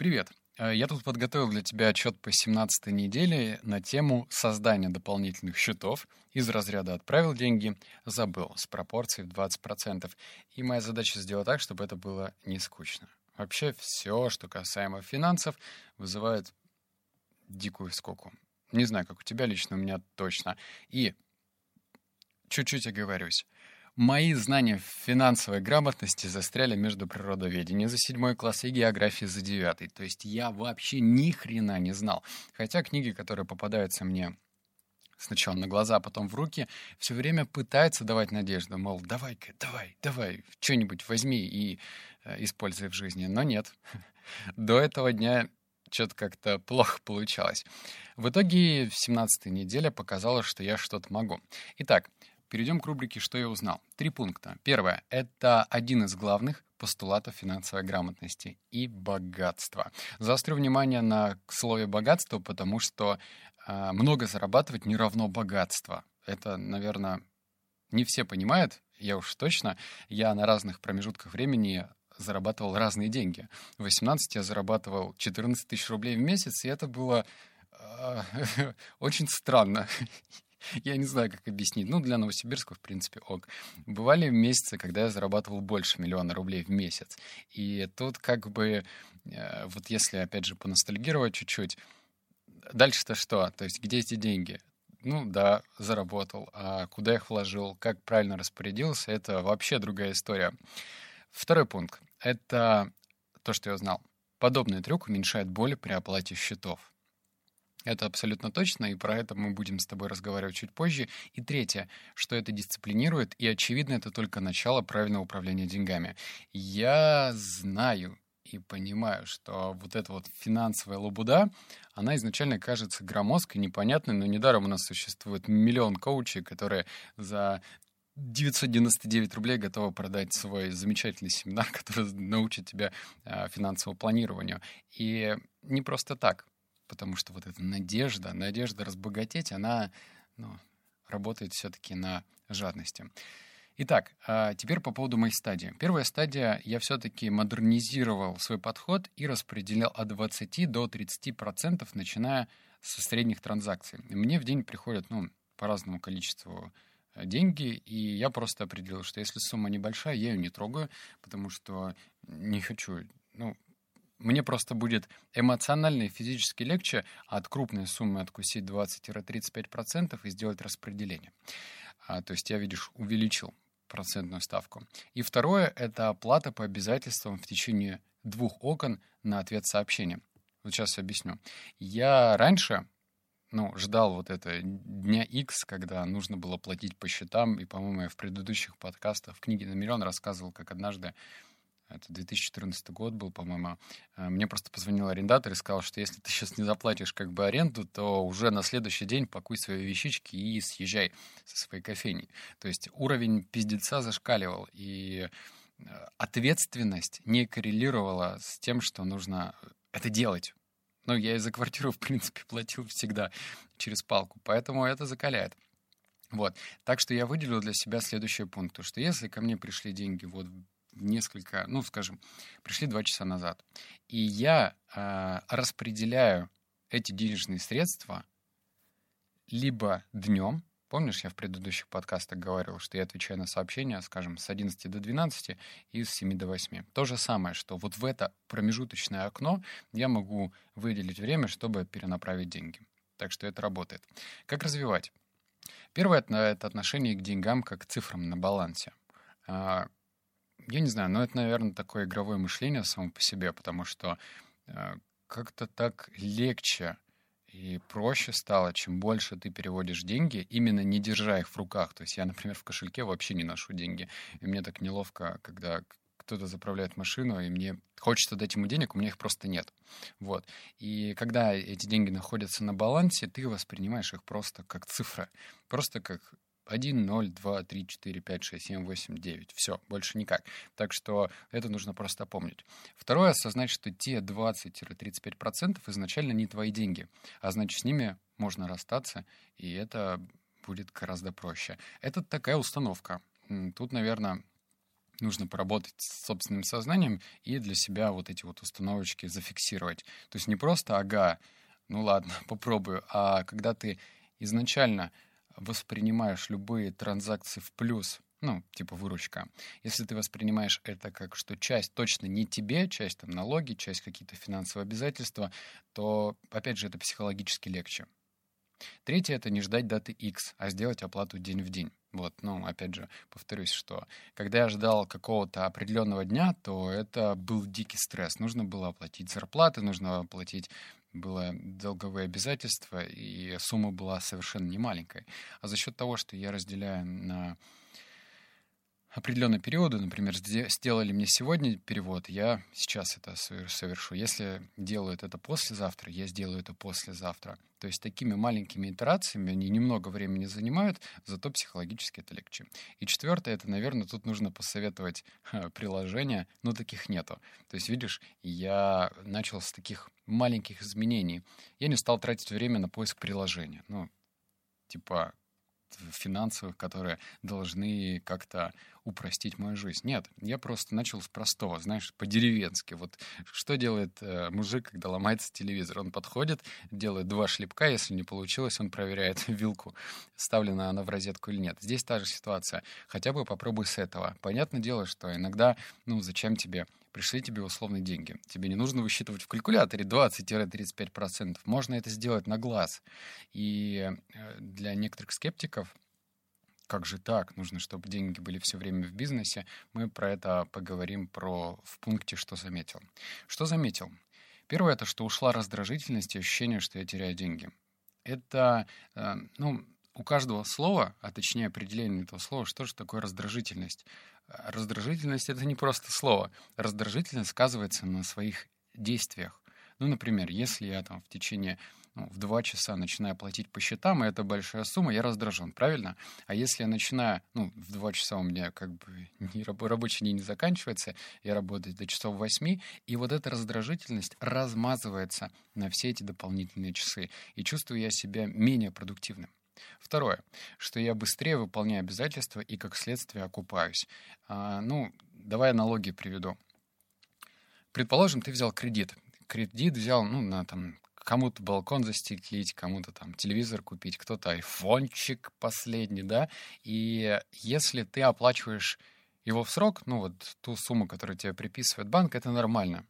Привет. Э, я тут подготовил для тебя отчет по 17 неделе на тему создания дополнительных счетов. Из разряда «отправил деньги», «забыл» с пропорцией в 20%. И моя задача сделать так, чтобы это было не скучно. Вообще все, что касаемо финансов, вызывает дикую скуку. Не знаю, как у тебя лично, у меня точно. И чуть-чуть оговорюсь. Мои знания в финансовой грамотности застряли между природоведением за седьмой класс и географией за девятый. То есть я вообще ни хрена не знал. Хотя книги, которые попадаются мне сначала на глаза, а потом в руки, все время пытаются давать надежду, мол, давай-ка, давай, давай, что-нибудь возьми и э, используй в жизни. Но нет. До этого дня что-то как-то плохо получалось. В итоге в 17-й неделе показалось, что я что-то могу. Итак, Перейдем к рубрике «Что я узнал?». Три пункта. Первое. Это один из главных постулатов финансовой грамотности и богатства. Заострю внимание на слове «богатство», потому что э, много зарабатывать не равно богатство. Это, наверное, не все понимают, я уж точно. Я на разных промежутках времени зарабатывал разные деньги. В 18 я зарабатывал 14 тысяч рублей в месяц, и это было э, очень странно. Я не знаю, как объяснить. Ну, для Новосибирска, в принципе, ок. Бывали месяцы, когда я зарабатывал больше миллиона рублей в месяц. И тут как бы, э, вот если, опять же, поностальгировать чуть-чуть, дальше-то что? То есть где эти деньги? Ну да, заработал. А куда их вложил, как правильно распорядился, это вообще другая история. Второй пункт. Это то, что я узнал. Подобный трюк уменьшает боль при оплате счетов. Это абсолютно точно, и про это мы будем с тобой разговаривать чуть позже. И третье, что это дисциплинирует, и очевидно, это только начало правильного управления деньгами. Я знаю и понимаю, что вот эта вот финансовая лабуда, она изначально кажется громоздкой, непонятной, но недаром у нас существует миллион коучей, которые за 999 рублей готовы продать свой замечательный семинар, который научит тебя э, финансовому планированию. И не просто так потому что вот эта надежда, надежда разбогатеть, она ну, работает все-таки на жадности. Итак, а теперь по поводу моей стадии. Первая стадия, я все-таки модернизировал свой подход и распределял от 20 до 30%, начиная со средних транзакций. Мне в день приходят ну, по разному количеству э, деньги, и я просто определил, что если сумма небольшая, я ее не трогаю, потому что не хочу, ну, мне просто будет эмоционально и физически легче от крупной суммы откусить 20-35% и сделать распределение. А, то есть я, видишь, увеличил процентную ставку. И второе — это оплата по обязательствам в течение двух окон на ответ сообщения. Вот сейчас объясню. Я раньше ну, ждал вот это дня X, когда нужно было платить по счетам, и, по-моему, я в предыдущих подкастах в книге на миллион рассказывал, как однажды это 2014 год был, по-моему, э, мне просто позвонил арендатор и сказал, что если ты сейчас не заплатишь как бы аренду, то уже на следующий день пакуй свои вещички и съезжай со своей кофейни. То есть уровень пиздеца зашкаливал, и э, ответственность не коррелировала с тем, что нужно это делать. Ну, я и за квартиру, в принципе, платил всегда через палку, поэтому это закаляет. Вот. Так что я выделил для себя следующий пункт, что если ко мне пришли деньги вот несколько, ну, скажем, пришли два часа назад, и я э, распределяю эти денежные средства либо днем, помнишь, я в предыдущих подкастах говорил, что я отвечаю на сообщения, скажем, с 11 до 12 и с 7 до 8. То же самое, что вот в это промежуточное окно я могу выделить время, чтобы перенаправить деньги. Так что это работает. Как развивать? Первое — это отношение к деньгам как к цифрам на балансе. Я не знаю, но это, наверное, такое игровое мышление само по себе, потому что э, как-то так легче и проще стало, чем больше ты переводишь деньги, именно не держа их в руках. То есть я, например, в кошельке вообще не ношу деньги. И мне так неловко, когда кто-то заправляет машину, и мне хочется дать ему денег, у меня их просто нет. Вот. И когда эти деньги находятся на балансе, ты воспринимаешь их просто как цифры. Просто как 1, 0, 2, 3, 4, 5, 6, 7, 8, 9. Все, больше никак. Так что это нужно просто помнить. Второе, осознать, что те 20-35% изначально не твои деньги, а значит, с ними можно расстаться, и это будет гораздо проще. Это такая установка. Тут, наверное, нужно поработать с собственным сознанием и для себя вот эти вот установочки зафиксировать. То есть не просто, ага, ну ладно, попробую, а когда ты изначально воспринимаешь любые транзакции в плюс, ну, типа выручка. Если ты воспринимаешь это как, что часть точно не тебе, часть там налоги, часть какие-то финансовые обязательства, то, опять же, это психологически легче. Третье — это не ждать даты X, а сделать оплату день в день. Вот, ну, опять же, повторюсь, что когда я ждал какого-то определенного дня, то это был дикий стресс. Нужно было оплатить зарплаты, нужно оплатить было долговые обязательства, и сумма была совершенно не маленькой. А за счет того, что я разделяю на определенные периоды, например, сделали мне сегодня перевод, я сейчас это совершу. Если делают это послезавтра, я сделаю это послезавтра. То есть такими маленькими итерациями они немного времени занимают, зато психологически это легче. И четвертое, это, наверное, тут нужно посоветовать приложения, но таких нету. То есть, видишь, я начал с таких маленьких изменений. Я не стал тратить время на поиск приложения. Ну, типа, финансовых, которые должны как-то упростить мою жизнь. Нет, я просто начал с простого, знаешь, по-деревенски. Вот что делает э, мужик, когда ломается телевизор? Он подходит, делает два шлепка, если не получилось, он проверяет вилку, вставлена она в розетку или нет. Здесь та же ситуация. Хотя бы попробуй с этого. Понятное дело, что иногда, ну, зачем тебе пришли тебе условные деньги. Тебе не нужно высчитывать в калькуляторе 20-35%. Можно это сделать на глаз. И э, для некоторых скептиков как же так? Нужно, чтобы деньги были все время в бизнесе. Мы про это поговорим про в пункте «Что заметил». Что заметил? Первое — это что ушла раздражительность и ощущение, что я теряю деньги. Это, э, ну, у каждого слова, а точнее определение этого слова, что же такое раздражительность. Раздражительность — это не просто слово. Раздражительность сказывается на своих действиях. Ну, например, если я там в течение ну, в два часа начинаю платить по счетам, и это большая сумма, я раздражен, правильно? А если я начинаю, ну, в два часа у меня как бы не, рабочий день не заканчивается, я работаю до часов восьми, и вот эта раздражительность размазывается на все эти дополнительные часы, и чувствую я себя менее продуктивным. Второе, что я быстрее выполняю обязательства и, как следствие, окупаюсь. А, ну, давай аналогии приведу. Предположим, ты взял кредит. Кредит взял, ну, на там кому-то балкон застеклить, кому-то там телевизор купить, кто-то айфончик последний, да, и если ты оплачиваешь его в срок, ну вот ту сумму, которую тебе приписывает банк, это нормально.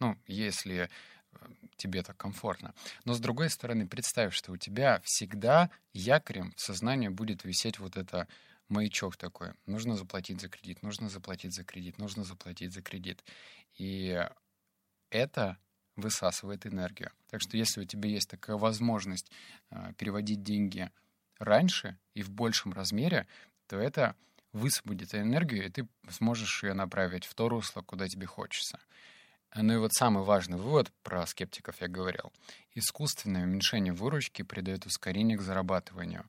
Ну, если тебе так комфортно. Но с другой стороны, представь, что у тебя всегда якорем в сознании будет висеть вот это маячок такой. Нужно заплатить за кредит, нужно заплатить за кредит, нужно заплатить за кредит. И это высасывает энергию. Так что если у тебя есть такая возможность э, переводить деньги раньше и в большем размере, то это высвободит энергию, и ты сможешь ее направить в то русло, куда тебе хочется. Ну и вот самый важный вывод про скептиков я говорил. Искусственное уменьшение выручки придает ускорение к зарабатыванию.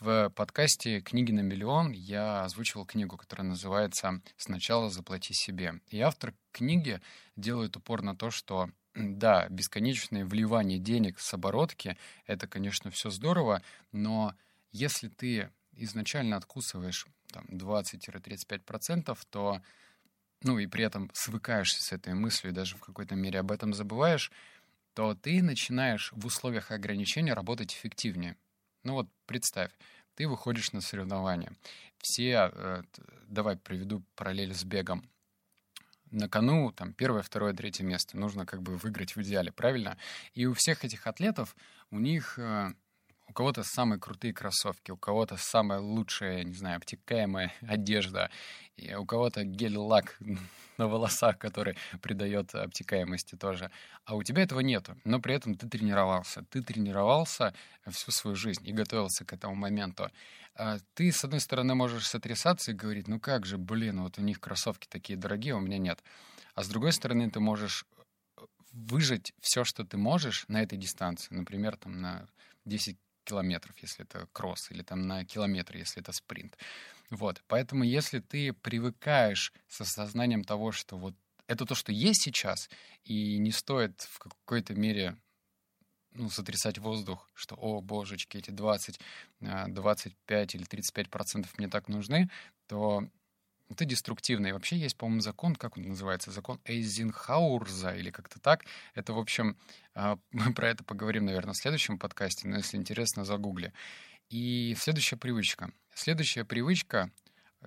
В подкасте «Книги на миллион» я озвучивал книгу, которая называется «Сначала заплати себе». И автор книги делает упор на то, что да, бесконечное вливание денег с оборотки — это, конечно, все здорово, но если ты изначально откусываешь там, 20-35%, то ну и при этом свыкаешься с этой мыслью, даже в какой-то мере об этом забываешь, то ты начинаешь в условиях ограничения работать эффективнее. Ну вот представь, ты выходишь на соревнования. Все, э, давай приведу параллель с бегом. На кону там первое, второе, третье место. Нужно как бы выиграть в идеале, правильно? И у всех этих атлетов, у них э, у кого-то самые крутые кроссовки, у кого-то самая лучшая, не знаю, обтекаемая одежда, и у кого-то гель-лак на волосах, который придает обтекаемости тоже. А у тебя этого нету, но при этом ты тренировался. Ты тренировался всю свою жизнь и готовился к этому моменту. А ты, с одной стороны, можешь сотрясаться и говорить, ну как же, блин, вот у них кроссовки такие дорогие, а у меня нет. А с другой стороны, ты можешь выжить все, что ты можешь на этой дистанции. Например, там на 10 километров, если это кросс, или там на километр, если это спринт. Вот. Поэтому если ты привыкаешь с осознанием того, что вот это то, что есть сейчас, и не стоит в какой-то мере ну, сотрясать воздух, что, о, божечки, эти 20, 25 а, или 35 процентов мне так нужны, то это деструктивно. И вообще есть, по-моему, закон, как он называется, закон Эйзенхаурза или как-то так. Это, в общем, а, мы про это поговорим, наверное, в следующем подкасте, но если интересно, загугли. И следующая привычка. Следующая привычка,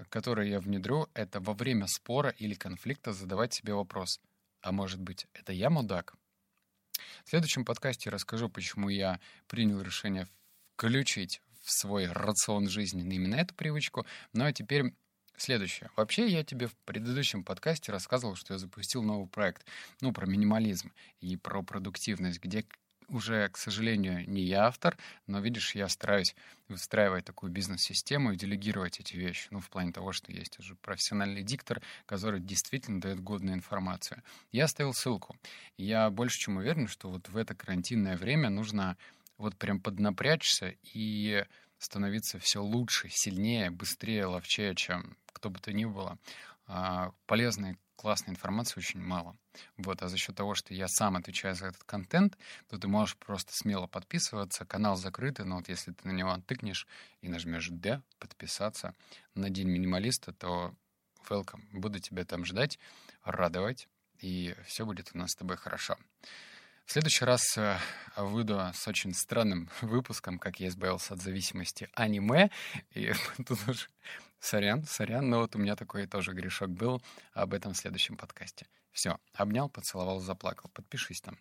которую я внедрю, это во время спора или конфликта задавать себе вопрос. А может быть, это я мудак? В следующем подкасте расскажу, почему я принял решение включить в свой рацион жизни именно эту привычку. Ну а теперь следующее. Вообще, я тебе в предыдущем подкасте рассказывал, что я запустил новый проект, ну, про минимализм и про продуктивность, где уже, к сожалению, не я автор, но, видишь, я стараюсь выстраивать такую бизнес-систему и делегировать эти вещи. Ну, в плане того, что есть уже профессиональный диктор, который действительно дает годную информацию. Я оставил ссылку. Я больше чем уверен, что вот в это карантинное время нужно вот прям поднапрячься и становиться все лучше, сильнее, быстрее, ловчее, чем кто бы то ни было. А, полезной, классной информации очень мало. Вот, а за счет того, что я сам отвечаю за этот контент, то ты можешь просто смело подписываться. Канал закрытый, но вот если ты на него тыкнешь и нажмешь «Д», подписаться на День минималиста, то welcome. Буду тебя там ждать, радовать, и все будет у нас с тобой хорошо. В следующий раз э, выйду с очень странным выпуском, как я избавился от зависимости аниме. И тут уже сорян, сорян, но вот у меня такой тоже грешок был об этом в следующем подкасте. Все, обнял, поцеловал, заплакал. Подпишись там.